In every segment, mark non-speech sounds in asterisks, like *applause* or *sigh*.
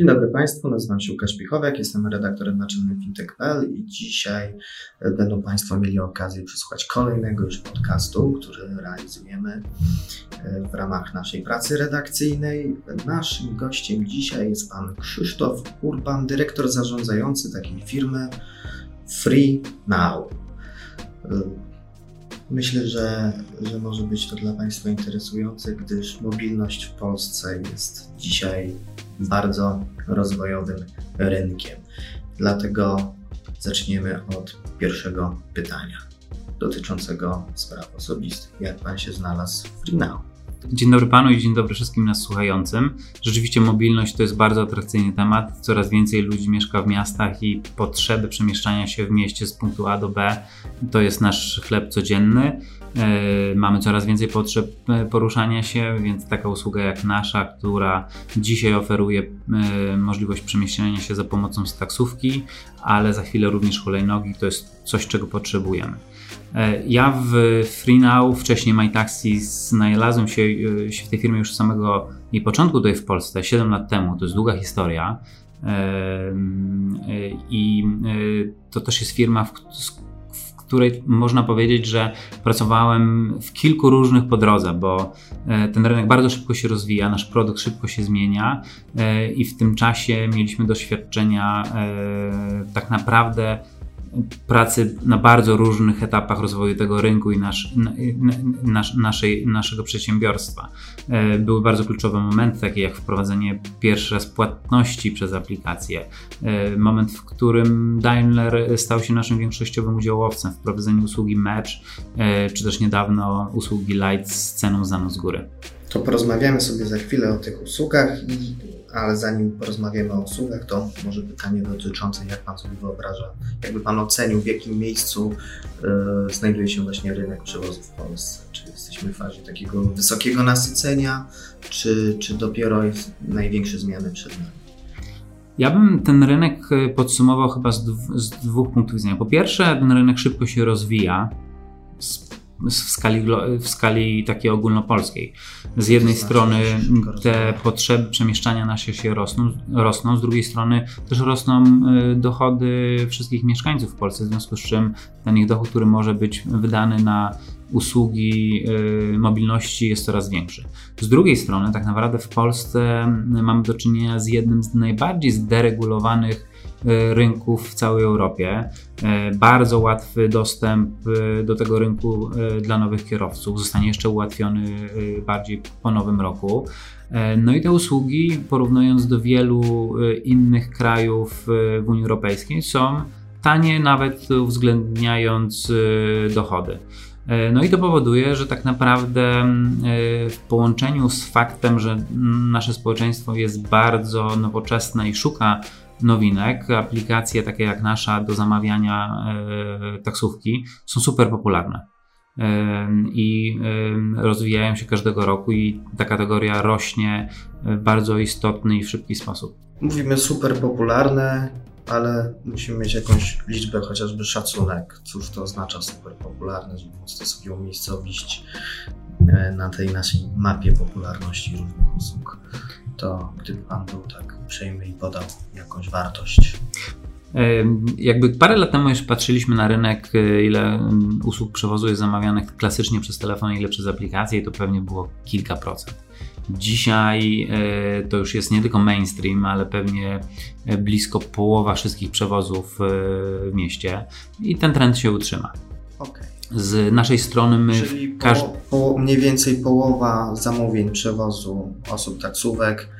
Dzień dobry Państwu, nazywam się Łukasz Pichowiak, jestem redaktorem naczelnym fintech.pl i dzisiaj będą Państwo mieli okazję przesłuchać kolejnego już podcastu, który realizujemy e, w ramach naszej pracy redakcyjnej. Naszym gościem dzisiaj jest Pan Krzysztof Urban, dyrektor zarządzający takiej firmy Free Now. E, myślę, że, że może być to dla Państwa interesujące, gdyż mobilność w Polsce jest dzisiaj bardzo rozwojowym rynkiem. Dlatego zaczniemy od pierwszego pytania dotyczącego spraw osobistych. Jak Pan się znalazł w FreeNow? Dzień dobry panu i dzień dobry wszystkim nas słuchającym. Rzeczywiście mobilność to jest bardzo atrakcyjny temat. Coraz więcej ludzi mieszka w miastach i potrzeby przemieszczania się w mieście z punktu A do B to jest nasz chleb codzienny. E, mamy coraz więcej potrzeb e, poruszania się, więc taka usługa jak nasza, która dzisiaj oferuje e, możliwość przemieszczania się za pomocą taksówki, ale za chwilę również hulajnogi, to jest coś, czego potrzebujemy. Ja w FreeNow, wcześniej MyTaxi, znalazłem się, się w tej firmie już od samego jej początku tutaj w Polsce, 7 lat temu, to jest długa historia. I to też jest firma, w, której można powiedzieć, że pracowałem w kilku różnych po drodze, bo e, ten rynek bardzo szybko się rozwija, nasz produkt szybko się zmienia e, i w tym czasie mieliśmy doświadczenia e, tak naprawdę pracy na bardzo różnych etapach rozwoju tego rynku i nasz, nasz, naszej, naszego przedsiębiorstwa. E, były bardzo kluczowe momenty, takie jak wprowadzenie pierwszy raz płatności przez aplikację, e, moment, w którym Daimler stał się naszym większościowym udziałowcem, wprowadzenie usługi Match, e, czy też niedawno usługi Light z ceną za z góry. To porozmawiamy sobie za chwilę o tych usługach i ale zanim porozmawiamy o usługach, to może pytanie dotyczące, jak Pan sobie wyobraża, jakby Pan ocenił, w jakim miejscu y, znajduje się właśnie rynek przewozów w Polsce. Czy jesteśmy w fazie takiego wysokiego nasycenia, czy, czy dopiero jest największe zmiany przed nami? Ja bym ten rynek e, podsumował chyba z, z dwóch punktów widzenia. Po pierwsze, ten rynek szybko się rozwija w skali, w skali takiej ogólnopolskiej. Z jednej znaczy, strony te potrzeby przemieszczania nasze się rosną, rosną, z drugiej strony też rosną y, dochody wszystkich mieszkańców w Polsce, w związku z czym ten ich dochód, który może być wydany na usługi y, mobilności jest coraz większy. Z drugiej strony, tak naprawdę w Polsce mamy do czynienia z jednym z najbardziej zderegulowanych rynków w całej Europie. E, bardzo łatwy dostęp e, do tego rynku dla nowych kierowców zostanie jeszcze ułatwiony bardziej po nowym roku. No i te usługi, porównując do wielu innych krajów w Unii Europejskiej, są tanie, nawet uwzględniając dochody. No i to powoduje, że tak naprawdę w połączeniu z faktem, że nasze społeczeństwo jest bardzo nowoczesne i szuka nowinek, aplikacje takie jak nasza do zamawiania e, taksówki są super popularne e, i e, rozwijają się każdego roku i ta kategoria rośnie w bardzo istotny i szybki sposób. Mówimy super popularne, ale musimy mieć jakąś liczbę, chociażby szacunek. Cóż to oznacza super popularne, żeby móc to sobie umiejscowić na tej naszej mapie popularności różnych usług to gdyby Pan był tak uprzejmy i podał jakąś wartość. Jakby parę lat temu już patrzyliśmy na rynek, e, ile usług przewozu jest zamawianych klasycznie przez telefon, ile przez aplikacje, to pewnie było kilka procent. Dzisiaj e, to już jest nie tylko mainstream, ale pewnie e, blisko połowa wszystkich przewozów w mieście i ten trend się utrzyma. Okay. Z naszej strony my. Czyli po, po mniej więcej połowa zamówień przewozu osób taksówek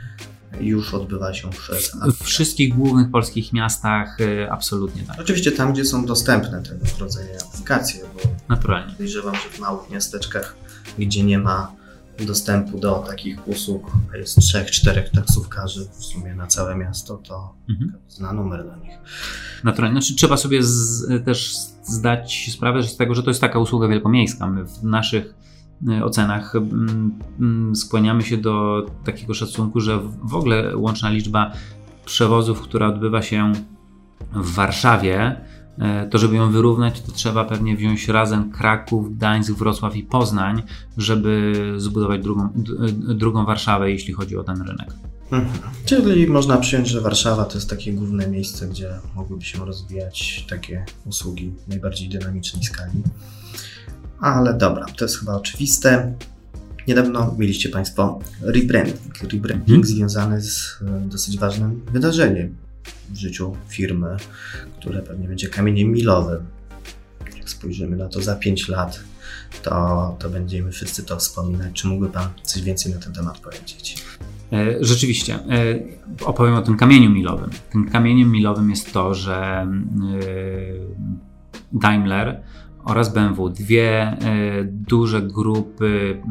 już odbywa się przez. W wszystkich głównych polskich miastach y, absolutnie tak. Oczywiście tam, gdzie są dostępne tego rodzaju aplikacje, bo naturalnie. Podejrzewam, że w małych miasteczkach, gdzie nie ma dostępu do takich usług, a jest trzech, czterech taksówkarzy w sumie na całe miasto, to mhm. zna numer do nich. Naturalnie. Znaczy, trzeba sobie z, też zdać sprawę z tego, że to jest taka usługa wielkomiejska. My w naszych ocenach mm, mm, skłaniamy się do takiego szacunku, że w ogóle łączna liczba przewozów, która odbywa się w Warszawie, y, to żeby ją wyrównać, to trzeba pewnie wziąć razem Kraków, Gdańsk, Wrocław i Poznań, żeby zbudować drugą, drugą Warszawę, jeśli chodzi o ten rynek. Mhm. Czyli można przyjąć, że Warszawa to jest takie główne miejsce, gdzie mogłyby się rozwijać takie usługi najbardziej dynamicznej skali. Ale dobra, to jest chyba oczywiste. Niedawno mieliście Państwo rebranding. Rebranding hmm. związany z e, dosyć ważnym wydarzeniem w życiu firmy, które pewnie będzie kamieniem milowym. Jak spojrzymy na to za 5 lat, to, to będziemy wszyscy to wspominać. Czy mógłby Pan coś więcej na ten temat powiedzieć? E, rzeczywiście, e, opowiem o tym kamieniu milowym. Tym kamieniem milowym jest to, że Daimler oraz BMW, dwie e, duże grupy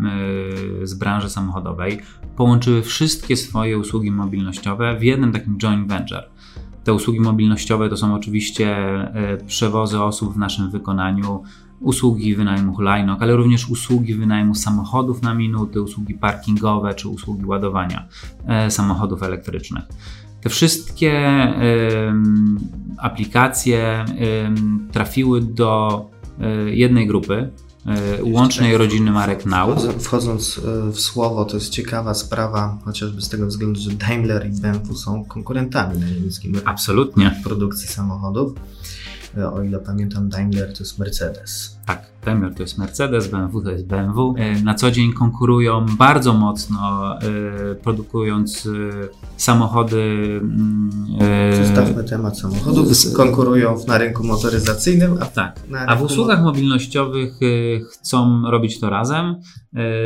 e, z branży samochodowej, połączyły wszystkie swoje usługi mobilnościowe w jednym takim joint venture. Te usługi mobilnościowe to są oczywiście e, przewozy osób w naszym wykonaniu, usługi wynajmu hulajnóg, ale również usługi wynajmu samochodów na minuty, usługi parkingowe czy usługi ładowania samochodów elektrycznych. Te wszystkie aplikacje trafiły do jednej grupy, e, łącznej rodziny marek Now. Wchodząc e, w słowo, to jest ciekawa sprawa, chociażby z tego względu, że Daimler i BMW są konkurentami na niemieckim rynku Absolutnie. produkcji samochodów. O ile pamiętam, Daimler to jest Mercedes. Tak, Daimler to jest Mercedes, BMW to jest BMW. E, na co dzień konkurują bardzo mocno, e, produkując e, samochody. Mm, Zostawmy temat samochodów. Konkurują na rynku motoryzacyjnym, a, tak. a w usługach mobilnościowych chcą robić to razem.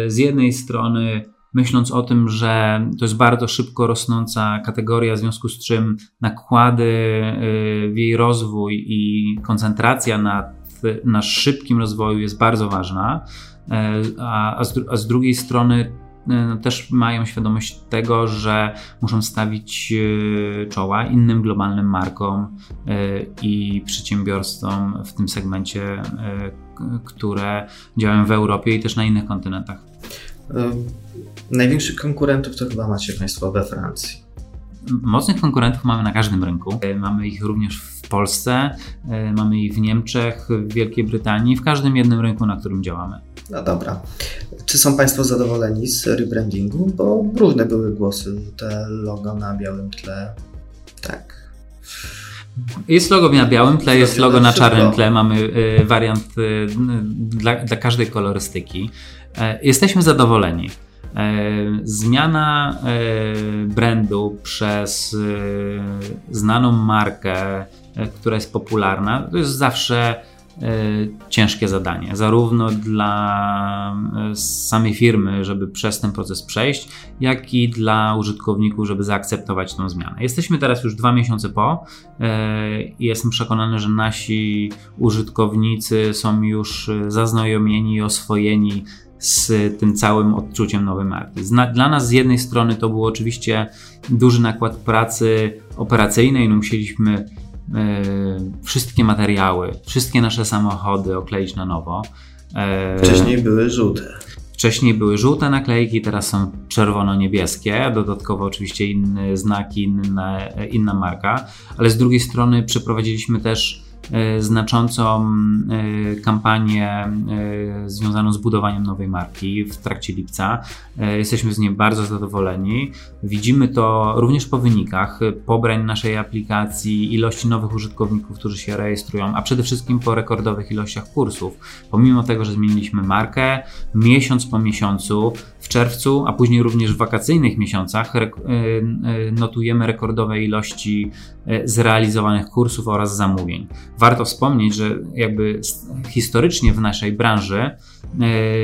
Z jednej strony myśląc o tym, że to jest bardzo szybko rosnąca kategoria, w związku z czym nakłady w jej rozwój i koncentracja na na szybkim rozwoju jest bardzo ważna, e, a, a, z, a z drugiej strony e, no, też mają świadomość tego, że muszą stawić e, czoła innym globalnym markom i przedsiębiorstwom w tym segmencie, które działają w Europie i też na innych kontynentach. Największych konkurentów to chyba macie Państwo we Francji. Mocnych konkurentów mamy na każdym rynku. E, mamy ich również w Polsce, e, mamy ich w Niemczech, w Wielkiej Brytanii, w każdym jednym rynku, na którym działamy. No dobra. Czy są Państwo zadowoleni z rebrandingu? Bo różne były głosy, te logo na białym tle. Tak. Jest logo na białym tle, jest logo na czarnym tle. Mamy e, wariant dla, dla każdej kolorystyki. Jesteśmy zadowoleni. E, zmiana e, brandu przez e, znaną markę, która jest popularna, to jest zawsze ciężkie zadanie, zarówno dla samej firmy, żeby przez ten proces przejść, jak i dla użytkowników, żeby zaakceptować tę zmianę. Jesteśmy teraz już dwa miesiące po i jestem przekonany, że nasi użytkownicy są już zaznajomieni i oswojeni z tym całym odczuciem nowej marki. Dla nas z jednej strony to był oczywiście duży nakład pracy operacyjnej, no musieliśmy e, wszystkie materiały, wszystkie nasze samochody okleić na nowo. E, Wcześniej były żółte. Wcześniej były żółte naklejki, teraz są czerwono-niebieskie, dodatkowo oczywiście inne znaki, inne, inna marka, ale z drugiej strony przeprowadziliśmy też znaczącą e, kampanię e, związaną z budowaniem nowej marki w trakcie lipca. Jesteśmy z niej bardzo zadowoleni. Widzimy to również po wynikach pobrań naszej aplikacji, ilości nowych użytkowników, którzy się rejestrują, a przede wszystkim po rekordowych ilościach kursów. Pomimo tego, że zmieniliśmy markę, miesiąc po miesiącu, w czerwcu, a później również w wakacyjnych miesiącach notujemy rekordowe ilości zrealizowanych kursów oraz zamówień. Warto wspomnieć, że jakby historycznie w naszej branży e,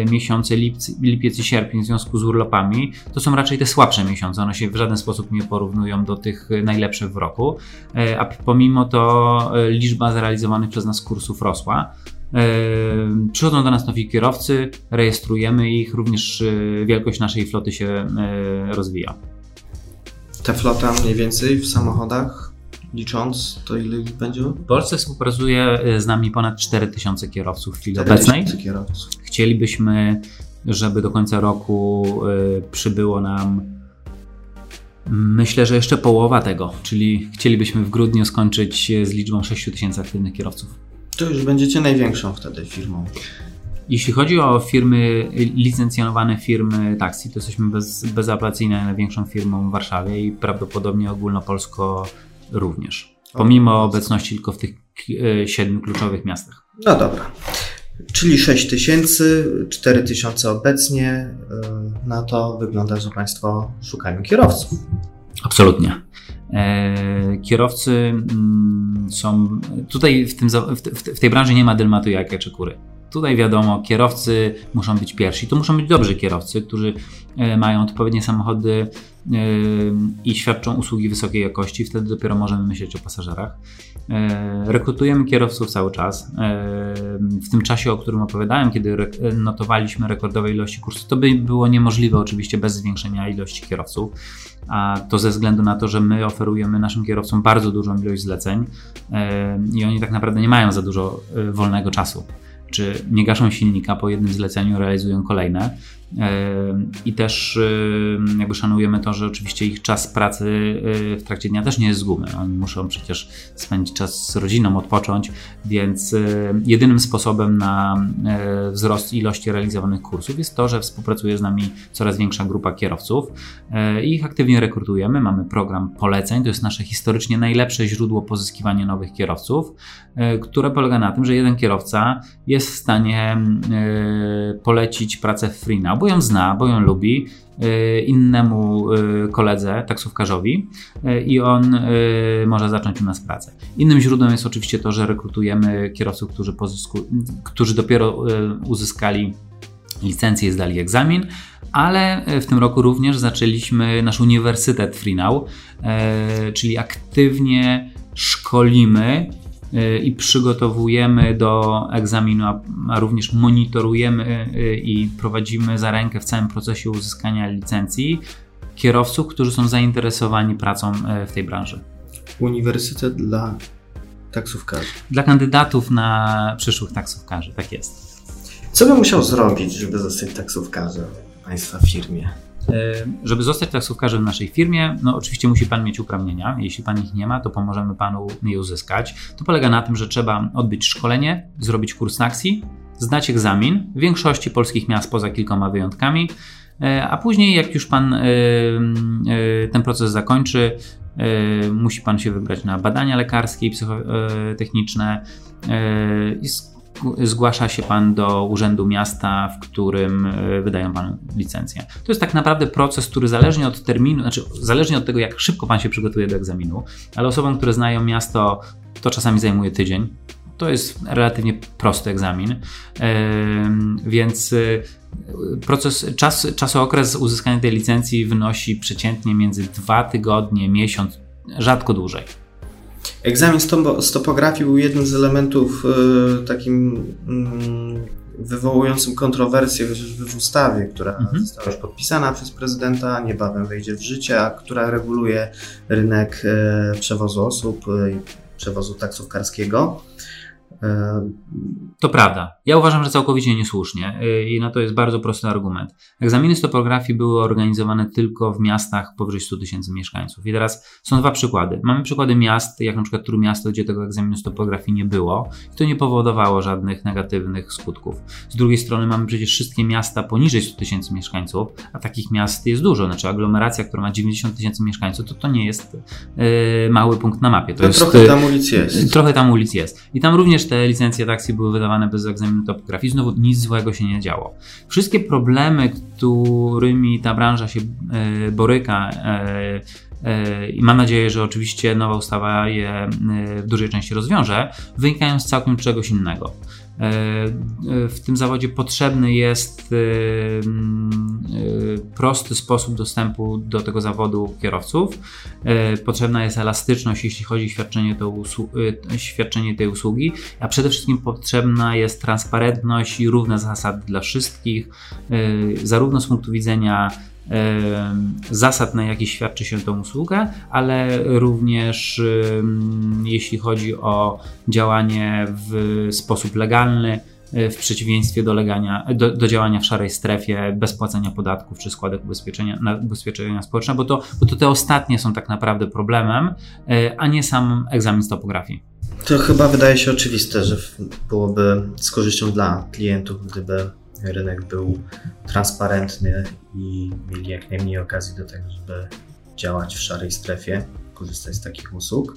miesiące lipiec i sierpień w związku z urlopami to są raczej te słabsze miesiące. One się w żaden sposób nie porównują do tych najlepszych w roku, e, a pomimo to e, liczba zrealizowanych przez nas kursów rosła. Przychodzą do nas nowi kierowcy, rejestrujemy ich, również wielkość naszej floty się rozwija. Ta flota mniej więcej w samochodach licząc, to ile ich będzie? W Polsce współpracuje e, z nami ponad 4000 kierowców w chwili obecnej. Kierowców. Chcielibyśmy, żeby do końca roku y, przybyło nam myślę, że jeszcze połowa tego, czyli chcielibyśmy w grudniu skończyć z liczbą 6000 aktywnych kierowców. To już będziecie największą wtedy firmą. Jeśli chodzi o firmy, licencjonowane firmy taksi, to jesteśmy bez, bezapelacyjnie największą firmą w Warszawie i prawdopodobnie ogólnopolsko również. Pomimo obecności tylko w tych e, siedmiu kluczowych miastach. No dobra. Czyli 6 tysięcy, 4 tysiące obecnie. E, na to wygląda, że Państwo szukają kierowców. Absolutnie. E, kierowcy mm, są. Tutaj w, tym, w tej branży nie ma dylmatu jajka czy kury. Tutaj wiadomo, kierowcy muszą być pierwsi. To muszą być dobrzy kierowcy, którzy e, mają odpowiednie samochody e, i świadczą usługi wysokiej jakości. Wtedy dopiero możemy myśleć o pasażerach. E, rekrutujemy kierowców cały czas. W tym czasie, o którym opowiadałem, kiedy notowaliśmy rekordowe ilości kursów, to by było niemożliwe oczywiście bez zwiększenia ilości kierowców. A to ze względu na to, że my oferujemy naszym kierowcom bardzo dużą ilość zleceń i oni tak naprawdę nie mają za dużo wolnego czasu czy nie gaszą silnika po jednym zleceniu, realizują kolejne. I też jakby szanujemy to, że oczywiście ich czas pracy y, w trakcie dnia też nie jest z gumy. Oni muszą przecież spędzić czas z rodziną, odpocząć, więc jedynym sposobem na wzrost ilości realizowanych kursów jest to, że współpracuje z nami coraz większa grupa kierowców i ich aktywnie rekrutujemy. Mamy program poleceń, to jest nasze historycznie najlepsze źródło pozyskiwania nowych kierowców, które polega na tym, że jeden kierowca jest w stanie polecić pracę w FreeNow bo ją zna, bo ją lubi, y, innemu y, koledze, taksówkarzowi y, i on może zacząć u nas pracę. Innym źródłem jest oczywiście to, że rekrutujemy kierowców, którzy, pozysku, którzy dopiero uzyskali licencję i zdali egzamin, ale w tym roku również zaczęliśmy nasz Uniwersytet FreeNow, czyli aktywnie szkolimy i przygotowujemy do egzaminu, a również monitorujemy y, i prowadzimy za rękę w całym procesie uzyskania licencji kierowców, którzy są zainteresowani pracą y, w tej branży. Uniwersytet dla taksówkarzy. Dla kandydatów na przyszłych taksówkarzy, tak jest. Co by musiał zrobić, żeby zostać taksówkarzem w Państwa firmie? E, żeby zostać taksówkarzem w naszej firmie, no oczywiście musi Pan mieć uprawnienia. Jeśli Pan ich nie ma, to pomożemy Panu je uzyskać. To polega na tym, że trzeba odbyć szkolenie, zrobić kurs taksi, zdać egzamin w większości polskich miast poza kilkoma wyjątkami, e, a później jak już Pan e, ten proces zakończy, musi Pan się wybrać na badania lekarskie i psychotechniczne i zgłasza się Pan do Urzędu Miasta, w którym e, wydają Panu licencję. To jest tak naprawdę proces, który zależnie od terminu, znaczy zależnie od tego, jak szybko Pan się przygotuje do egzaminu, ale osobom, które znają miasto, to czasami zajmuje tydzień. To jest relatywnie prosty egzamin, więc e, proces, czas, czasookres uzyskania tej licencji wynosi przeciętnie między dwa tygodnie, miesiąc, rzadko dłużej. Egzamin z topografii był jednym z elementów y, takim y, wywołującym kontrowersje chociażby w ustawie, która mhm. została już podpisana przez prezydenta, niebawem wejdzie w życie, a która reguluje rynek y, przewozu osób i przewozu taksówkarskiego. To prawda. Ja uważam, że całkowicie niesłusznie i na to jest bardzo prosty argument. Egzaminy z topografii były organizowane tylko w miastach powyżej 100 tysięcy mieszkańców. I teraz są dwa przykłady. Mamy przykłady miast, jak na przykład Trójmiasto, gdzie tego egzaminu z topografii nie było i to nie powodowało żadnych negatywnych skutków. Z drugiej strony mamy przecież wszystkie miasta poniżej 100 tysięcy mieszkańców, a takich miast jest dużo. Znaczy aglomeracja, która ma 90 tysięcy mieszkańców, to to nie jest yy, mały punkt na mapie. To, to jest, trochę tam ulic jest. Trochę tam ulic jest. I tam również te licencje taksi były wydawane bez egzaminu topografii. Znowu nic złego się nie działo. Wszystkie problemy, którymi ta branża się e, boryka, e, e, i mam nadzieję, że oczywiście nowa ustawa je w dużej części rozwiąże, wynikają z całkiem czegoś innego. W tym zawodzie potrzebny jest prosty sposób dostępu do tego zawodu kierowców. Potrzebna jest elastyczność, jeśli chodzi o świadczenie, świadczenie tej usługi, a przede wszystkim potrzebna jest transparentność i równe zasady dla wszystkich, zarówno z punktu widzenia zasad, na jakich świadczy się tę usługę, ale również jeśli chodzi o działanie w sposób legalny, e, w przeciwieństwie do, legania, do, do, działania w szarej strefie bez płacenia podatków czy składek ubezpieczenia, ubezpieczenia społeczne, bo to, bo to te ostatnie są tak naprawdę problemem, e, a nie sam egzamin z topografii. To chyba wydaje się oczywiste, że byłoby z korzyścią dla klientów, gdyby rynek był transparentny i mieli jak najmniej okazji do tego, żeby działać w szarej strefie, korzystać z takich usług.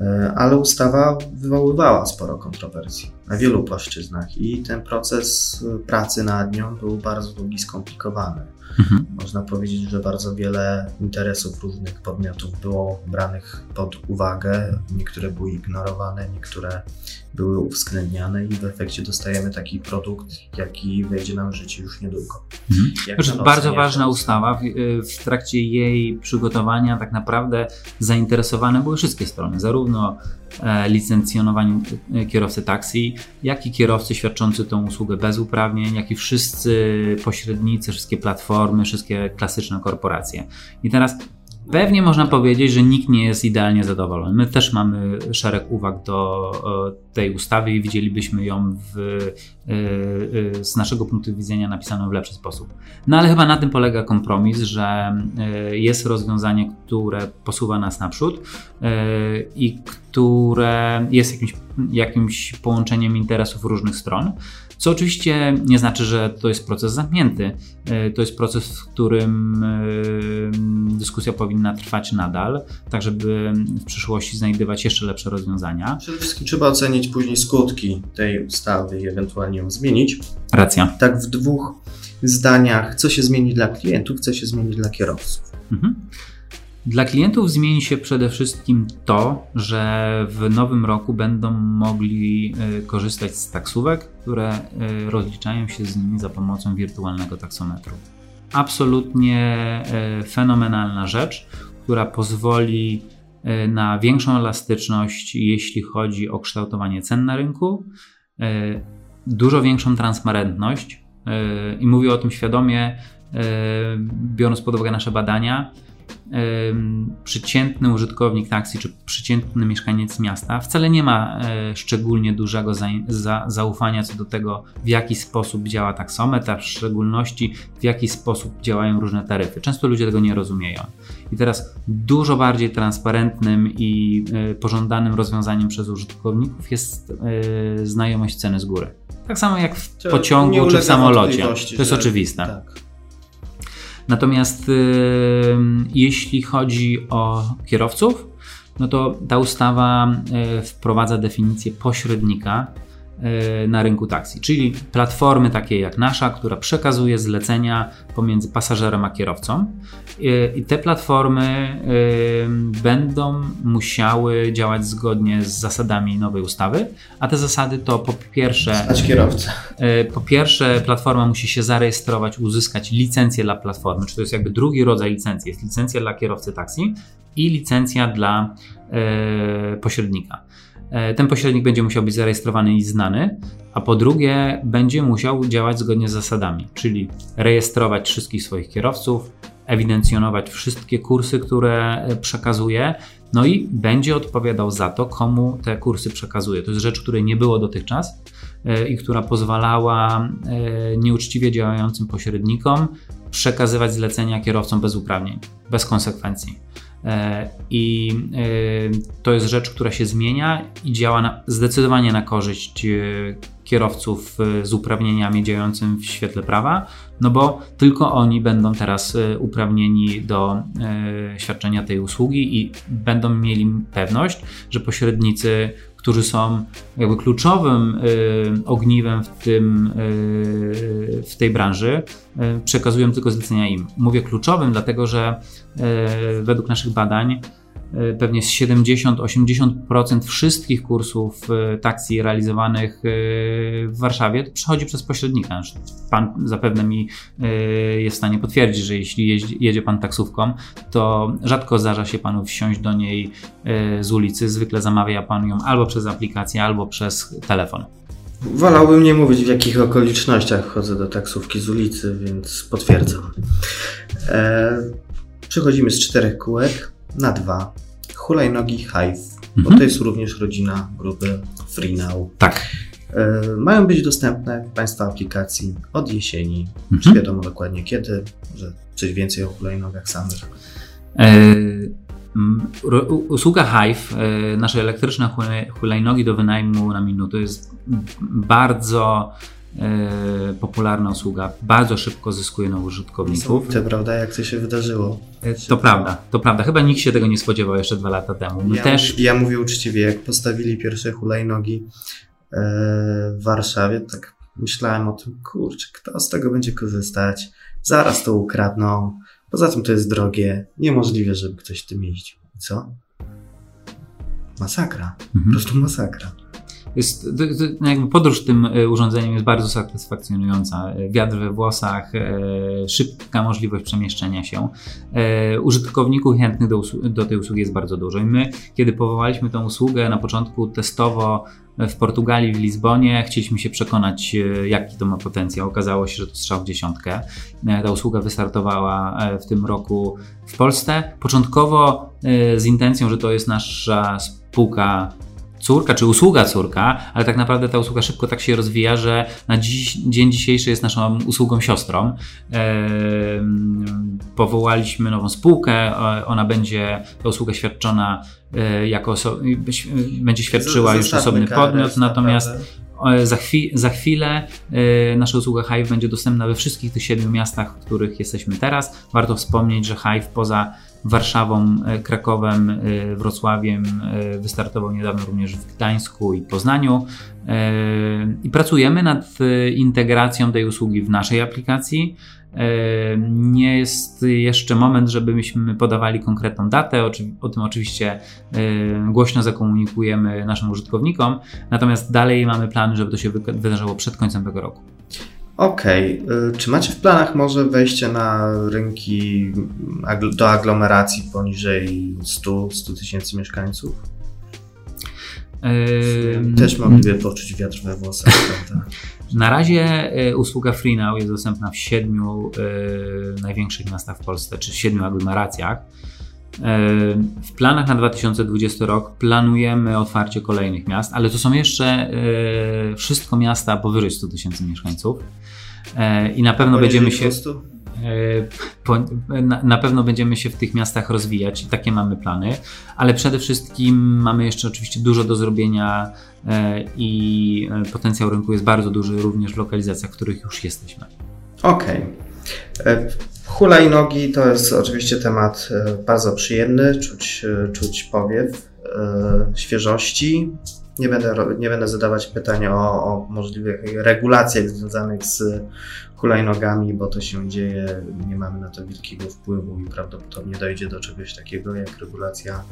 E, ale ustawa wywoływała sporo kontrowersji na wielu płaszczyznach i ten proces pracy nad nią był bardzo długi, skomplikowany. Mhm. Można powiedzieć, że bardzo wiele interesów różnych podmiotów było branych pod uwagę. Niektóre były ignorowane, niektóre były uwzględniane i w efekcie dostajemy taki produkt, jaki wejdzie nam w życie już niedługo. Mhm. To jest bardzo ważna ustawa. W, w, trakcie jej przygotowania tak naprawdę zainteresowane były wszystkie strony, zarówno e, licencjonowanie kierowcy taksi, jak i kierowcy świadczący tą usługę bez uprawnień, jak i wszyscy pośrednicy, wszystkie platformy, wszystkie klasyczne korporacje. I teraz Pewnie można powiedzieć, że nikt nie jest idealnie zadowolony. My też mamy szereg uwag do e, tej ustawy i widzielibyśmy ją w, e, e, z naszego punktu widzenia napisaną w lepszy sposób. No ale chyba na tym polega kompromis, że jest rozwiązanie, które posuwa nas naprzód i które jest jakimś, jakimś połączeniem interesów różnych stron. Co oczywiście nie znaczy, że to jest proces zamknięty. E, to jest proces, w którym e, dyskusja powinna trwać nadal, tak żeby w przyszłości znajdywać jeszcze lepsze rozwiązania. Przede wszystkim trzeba ocenić później skutki tej ustawy i ewentualnie ją zmienić. Racja. Tak w dwóch zdaniach, co się zmieni dla klientów, co się zmieni dla kierowców. Mhm. Dla klientów zmieni się przede wszystkim to, że w nowym roku będą mogli e, korzystać z taksówek, które e, rozliczają się z nimi za pomocą wirtualnego taksometru. Absolutnie e, fenomenalna rzecz, która pozwoli na większą elastyczność, jeśli chodzi o kształtowanie cen na rynku, dużo większą transparentność i mówię o tym świadomie, biorąc pod uwagę nasze badania przeciętny użytkownik taksji czy przeciętny mieszkaniec miasta wcale nie ma e, szczególnie dużego za, za, zaufania co do tego, w jaki sposób działa taksometr, a w szczególności w jaki sposób działają różne taryfy. Często ludzie tego nie rozumieją. I teraz dużo bardziej transparentnym i e, pożądanym rozwiązaniem przez użytkowników jest e, znajomość ceny z góry. Tak samo jak w pociągu czy w samolocie. To jest oczywiste. Tak. Natomiast y, jeśli chodzi o kierowców, no to ta ustawa y, wprowadza definicję pośrednika na rynku taksi, czyli platformy takie jak nasza, która przekazuje zlecenia pomiędzy pasażerem a kierowcą. I te platformy będą musiały działać zgodnie z zasadami nowej ustawy, a te zasady to po pierwsze. Znać kierowcę. E, po pierwsze, platforma musi się zarejestrować, uzyskać licencję dla platformy, czy to jest jakby drugi rodzaj licencji. Jest licencja dla kierowcy taksi i licencja dla e, pośrednika. E, ten pośrednik będzie musiał być zarejestrowany i znany, a po drugie będzie musiał działać zgodnie z zasadami, czyli rejestrować wszystkich swoich kierowców, ewidencjonować wszystkie kursy, które przekazuje, no i będzie odpowiadał za to, komu te kursy przekazuje. To jest rzecz, której nie było dotychczas e, i która pozwalała e, nieuczciwie działającym pośrednikom przekazywać zlecenia kierowcom bez uprawnień, bez konsekwencji. E, I to jest rzecz, która się zmienia i działa na, zdecydowanie na korzyść kierowców z uprawnieniami działającym w świetle prawa, no bo tylko oni będą teraz e, uprawnieni do e, świadczenia tej usługi i będą mieli pewność, że pośrednicy, którzy są jakby kluczowym ogniwem w, tym, w tej branży, przekazują tylko zlecenia im. Mówię kluczowym, dlatego że według naszych badań pewnie z 70-80% wszystkich kursów e, taksji realizowanych e, w Warszawie przechodzi przez pośrednika. Pan zapewne mi jest w stanie potwierdzić, że jeśli jedzie pan taksówką, to rzadko zdarza się panu wsiąść do niej z ulicy. Zwykle zamawia pan ją albo przez aplikację, albo przez telefon. Wolałbym nie mówić w jakich okolicznościach chodzę do taksówki z ulicy, więc potwierdzam. E, przechodzimy z czterech kółek na dwa hulajnogi Hive, mhm. bo to jest również rodzina grupy FreeNow. Tak. E, mają być dostępne w Państwa aplikacji od jesieni. Mhm. Czy wiadomo dokładnie kiedy, że coś więcej o hulajnogach samych? E, usługa Hive, e, nasze elektryczne hulajnogi do wynajmu na minutę jest bardzo e, popularna usługa. Bardzo szybko zyskuje nowych użytkowników. To prawda, jak to się wydarzyło. E, to prawda, to prawda. Chyba nikt się tego nie spodziewał jeszcze dwa lata temu. My ja, też... ja mówię uczciwie, jak postawili pierwsze hulajnogi w Warszawie, tak myślałem o tym, kurczę, kto z tego będzie korzystać? Zaraz to ukradną Poza tym to jest drogie. Niemożliwe, żeby ktoś tym jeździł. I co? Masakra. Mhm. Po prostu masakra. Jest, no jakby podróż tym e, urządzeniem jest bardzo satysfakcjonująca. E, wiatr we włosach, e, szybka możliwość przemieszczenia się. Użytkowników chętnych do, do tej usługi jest bardzo dużo. I my, kiedy powołaliśmy tę usługę na początku testowo w Portugalii, w Lizbonie. Chcieliśmy się przekonać, jaki to ma potencjał. Okazało się, że to strzał w dziesiątkę. Ta usługa wystartowała w tym roku w Polsce. Początkowo z intencją, że to jest nasza spółka córka, czy usługa córka, ale tak naprawdę ta usługa szybko tak się rozwija, że na dziś, dzień dzisiejszy jest naszą usługą siostrą. E, powołaliśmy nową spółkę, ona będzie, ta usługa świadczona e, jako, oso- będzie świadczyła już osobny podmiot, natomiast za, chwi za chwilę y, nasza usługa Hive będzie dostępna we wszystkich tych siedmiu miastach, w których jesteśmy teraz. Warto wspomnieć, że Hive poza Warszawą, e, Krakowem, e, Wrocławiem e, wystartował niedawno również w Gdańsku i Poznaniu. I pracujemy nad integracją tej usługi w naszej aplikacji. Nie jest jeszcze moment, żebyśmy podawali konkretną datę. O tym oczywiście głośno zakomunikujemy naszym użytkownikom. Natomiast dalej mamy plany, żeby to się wydarzyło przed końcem tego roku. Okej. Okay. Czy macie w planach może wejście na rynki do aglomeracji poniżej 100-100 tysięcy mieszkańców? Yy... Też mogliby poczuć wiatr we włosach, *laughs* prawda? Na razie y, usługa FreeNow jest dostępna w siedmiu y, największych miastach w Polsce, czy siedmiu aglomeracjach. W planach na 2020 rok planujemy otwarcie kolejnych miast, ale to są jeszcze wszystko miasta powyżej 100 tysięcy mieszkańców. I na pewno będziemy się. Na pewno będziemy się w tych miastach rozwijać i takie mamy plany, ale przede wszystkim mamy jeszcze oczywiście dużo do zrobienia e, i e, potencjał rynku jest bardzo duży również w lokalizacjach, w których już jesteśmy. Okej. Okay. E, nogi to jest oczywiście temat bardzo przyjemny, czuć, czuć powiew świeżości. Nie będę, nie będę zadawać pytań o, o możliwych regulacjach związanych z hulajnogami, bo to się dzieje, nie mamy na to wielkiego wpływu i prawdopodobnie dojdzie do czegoś takiego jak regulacja,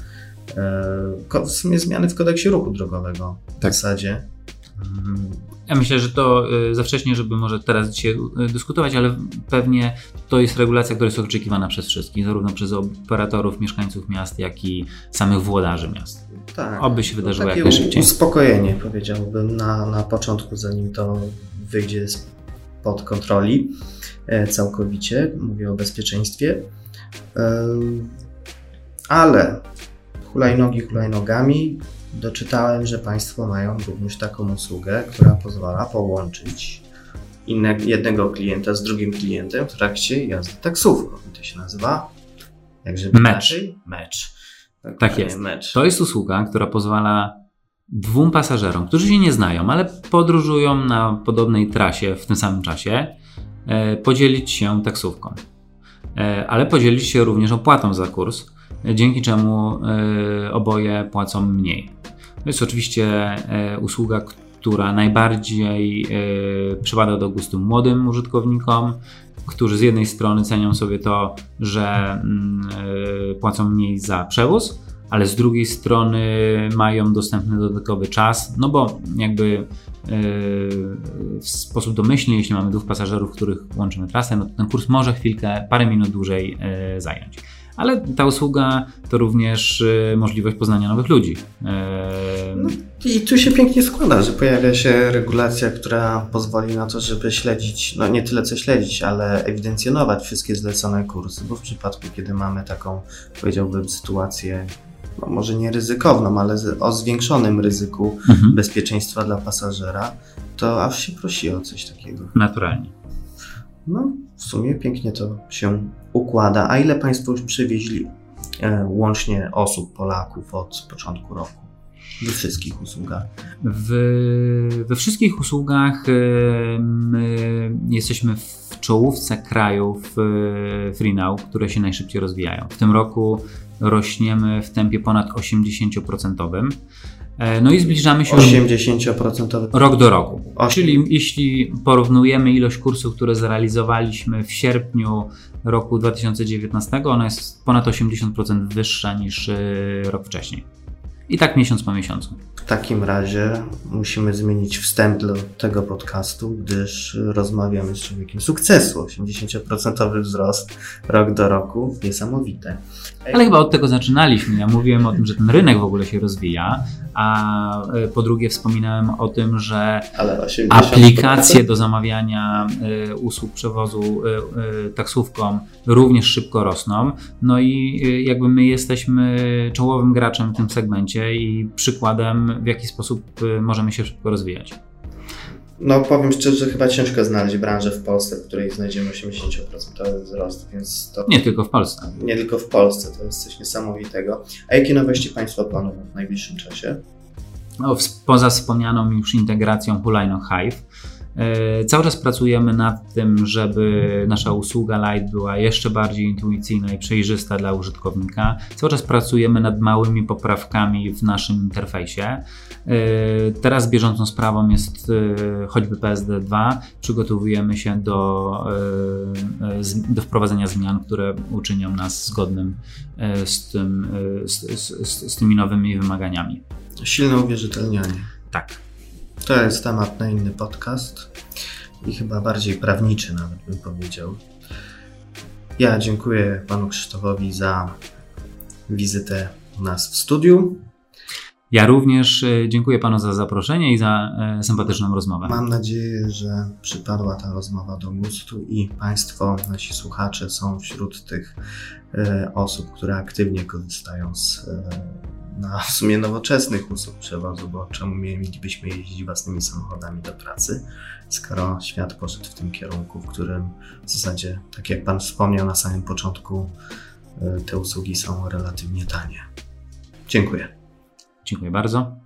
e, w sumie zmiany w kodeksie ruchu drogowego w tak. zasadzie. Ja myślę, że to e, za wcześnie, żeby może teraz dzisiaj e, dyskutować, ale pewnie to jest regulacja, która jest oczekiwana przez wszystkich, zarówno przez operatorów, mieszkańców miast, jak i samych włodarzy miast. Tak. Oby się wydarzyło jak najszybciej. Uspokojenie powiedziałbym na, na początku, zanim to wyjdzie z pod kontroli e, całkowicie. Mówię o bezpieczeństwie. E, ale hulajnogi hulajnogami doczytałem, że Państwo mają również taką usługę, która pozwala połączyć innego, jednego klienta z drugim klientem w trakcie jazdy taksówką. To się nazywa jakże mecz. Mecz. Tak, tak jest. Mecz. To jest usługa, która pozwala dwóm pasażerom, którzy się nie znają, ale podróżują na podobnej trasie w tym samym czasie, e, podzielić się taksówką. E, ale podzielić się również opłatą za kurs, dzięki czemu e, oboje płacą mniej. To jest oczywiście usługa, która najbardziej przypada do gustu młodym użytkownikom, którzy z jednej strony cenią sobie to, że mm, płacą mniej za przewóz, ale z drugiej strony mają dostępny dodatkowy czas, no bo jakby w sposób domyślny, jeśli mamy dwóch pasażerów, których łączymy trasę, no to ten kurs może chwilkę, parę minut dłużej zająć. Ale ta usługa to również yy, możliwość poznania nowych ludzi. No, I tu się pięknie składa, że pojawia się regulacja, która pozwoli na to, żeby śledzić, no nie tyle co śledzić, ale ewidencjonować wszystkie zlecone kursy, bo w przypadku, kiedy mamy taką, powiedziałbym, sytuację no może nie ryzykowną, ale o zwiększonym ryzyku mhm. bezpieczeństwa dla pasażera, to aż się prosi o coś takiego. Naturalnie. No, w sumie pięknie to się układa. A ile Państwo już przywieźli łącznie osób, Polaków od początku roku? We wszystkich usługach. W, we wszystkich usługach my jesteśmy w czołówce krajów FreeNow, które się najszybciej rozwijają. W tym roku rośniemy w tempie ponad 80%. E, no i zbliżamy się 80% rok do roku. 8. Czyli jeśli porównujemy ilość kursów, które zrealizowaliśmy w sierpniu roku 2019, ona jest ponad 80% wyższa niż e, rok wcześniej. I tak miesiąc po miesiącu. W takim razie musimy zmienić wstęp do tego podcastu, gdyż rozmawiamy z człowiekiem sukcesu. 80% wzrost rok do roku. Niesamowite. Ale chyba od tego zaczynaliśmy. Ja mówiłem o tym, że ten rynek w ogóle się rozwija, a e, po drugie wspominałem o tym, że aplikacje do zamawiania e, usług przewozu e, taksówką również szybko rosną. No i jakby my jesteśmy czołowym graczem w tym segmencie i przykładem, w jaki sposób możemy się szybko rozwijać. No powiem szczerze, chyba ciężko znaleźć branżę w Polsce, w której znajdziemy 80% wzrost, więc to... Nie tylko w Polsce. Nie tylko w Polsce, to jest coś niesamowitego. A jakie nowości Państwo planują w najbliższym czasie? No, poza wspomnianą już integracją Hulajno Hive, cały czas pracujemy nad tym, żeby nasza usługa Light była jeszcze bardziej intuicyjna i przejrzysta dla użytkownika. Cały czas pracujemy nad małymi poprawkami w naszym interfejsie. E, teraz bieżącą sprawą jest e, choćby PSD2. Przygotowujemy się do, do wprowadzenia zmian, które uczynią nas zgodnym z, tym, z, z, z tymi nowymi wymaganiami. Silne uwierzytelnianie. Tak. To jest temat na inny podcast i chyba bardziej prawniczy nawet bym powiedział. Ja dziękuję panu Krzysztofowi za wizytę u nas w studiu. Ja również e, dziękuję panu za zaproszenie i za e, sympatyczną rozmowę. Mam nadzieję, że przypadła ta rozmowa do gustu i państwo, nasi słuchacze są wśród tych e, osób, które aktywnie korzystają z na w sumie nowoczesnych usług przewozu, bo czemu mielibyśmy jeździć własnymi samochodami do pracy, skoro świat poszedł w tym kierunku, w którym w zasadzie, tak jak Pan wspomniał na samym początku, y, te usługi są relatywnie tanie. Dziękuję. Dziękuję bardzo.